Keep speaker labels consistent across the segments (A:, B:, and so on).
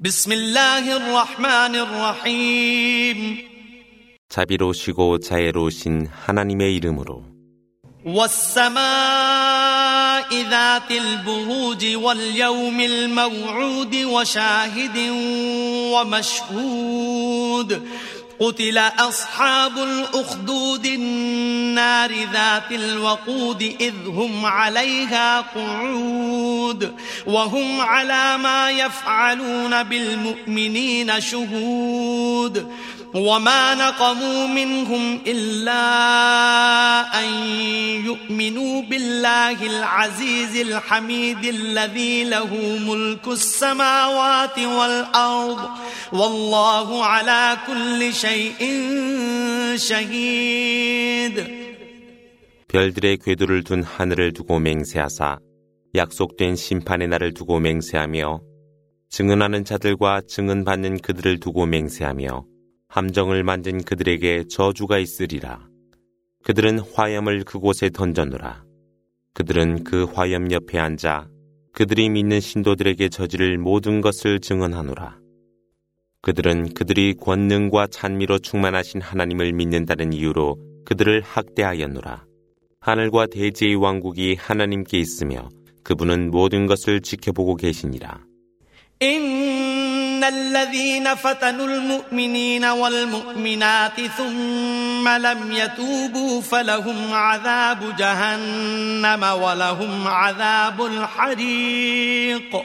A: بسم الله الرحمن الرحيم
B: 자비로우시고 자애로우신 하나님의 이름으로
A: والسماء ذات البروج واليوم الموعود وشاهد ومشهود قتل أصحاب الأخدود النار ذات الوقود إذ هم عليها قعود وهم على ما يفعلون بالمؤمنين شهود وما نقموا منهم إلا أن يؤمنوا بالله العزيز الحميد الذي له ملك السماوات والأرض والله على كل شيء شهيد.
B: 별들의 궤도를 둔 하늘을 두고 맹세하사 약속된 심판의 날을 두고 맹세하며 증언하는 자들과 증언받는 그들을 두고 맹세하며 함정을 만든 그들에게 저주가 있으리라. 그들은 화염을 그곳에 던져놓으라. 그들은 그 화염 옆에 앉아 그들이 믿는 신도들에게 저지를 모든 것을 증언하노라. 그들은 그들이 권능과 찬미로 충만하신 하나님을 믿는다는 이유로 그들을 학대하였노라. 하늘과 대지의 왕국이 하나님께 있으며 그분은 모든 것을 지켜보고 계시니라.
A: إن الذين فتنوا المؤمنين والمؤمنات ثم لم يتوبوا فلهم عذاب جهنم ولهم عذاب الحريق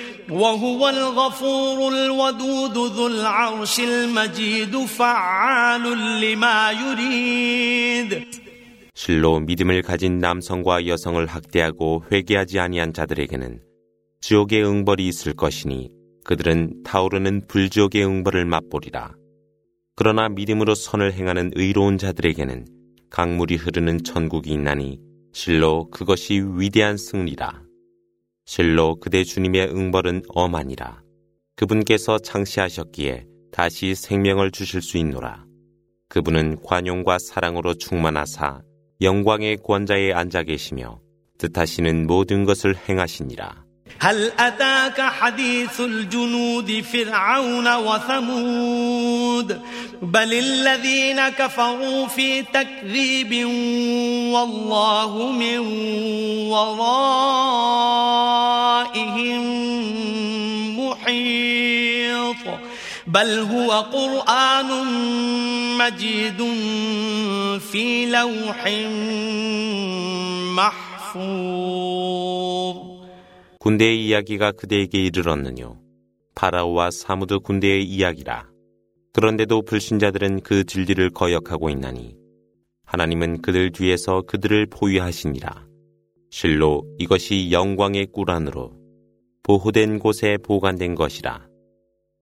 A: وهو الغفور الودود ذو العرش المجيد فعال لما يريد
B: 실로 믿음을 가진 남성과 여성을 학대하고 회개하지 아니한 자들에게는 지옥의 응벌이 있을 것이니 그들은 타오르는 불지옥의 응벌을 맛보리라. 그러나 믿음으로 선을 행하는 의로운 자들에게는 강물이 흐르는 천국이 있나니 실로 그것이 위대한 승리라. 실로 그대 주님의 응벌은 엄하니라. 그분께서 창시하셨기에 다시 생명을 주실 수 있노라. 그분은 관용과 사랑으로 충만하사 영광의 권자에 앉아 계시며 뜻하시는 모든 것을 행하시니라.
A: هل أتاك حديث الجنود فرعون وثمود بل الذين كفروا في تكذيب والله من ورائهم محيط بل هو قرآن مجيد في لوح محفوظ
B: 군대의 이야기가 그대에게 이르렀느뇨. 파라오와 사무드 군대의 이야기라. 그런데도 불신자들은 그 진리를 거역하고 있나니 하나님은 그들 뒤에서 그들을 포위하시니라. 실로 이것이 영광의 꿀 안으로 보호된 곳에 보관된 것이라.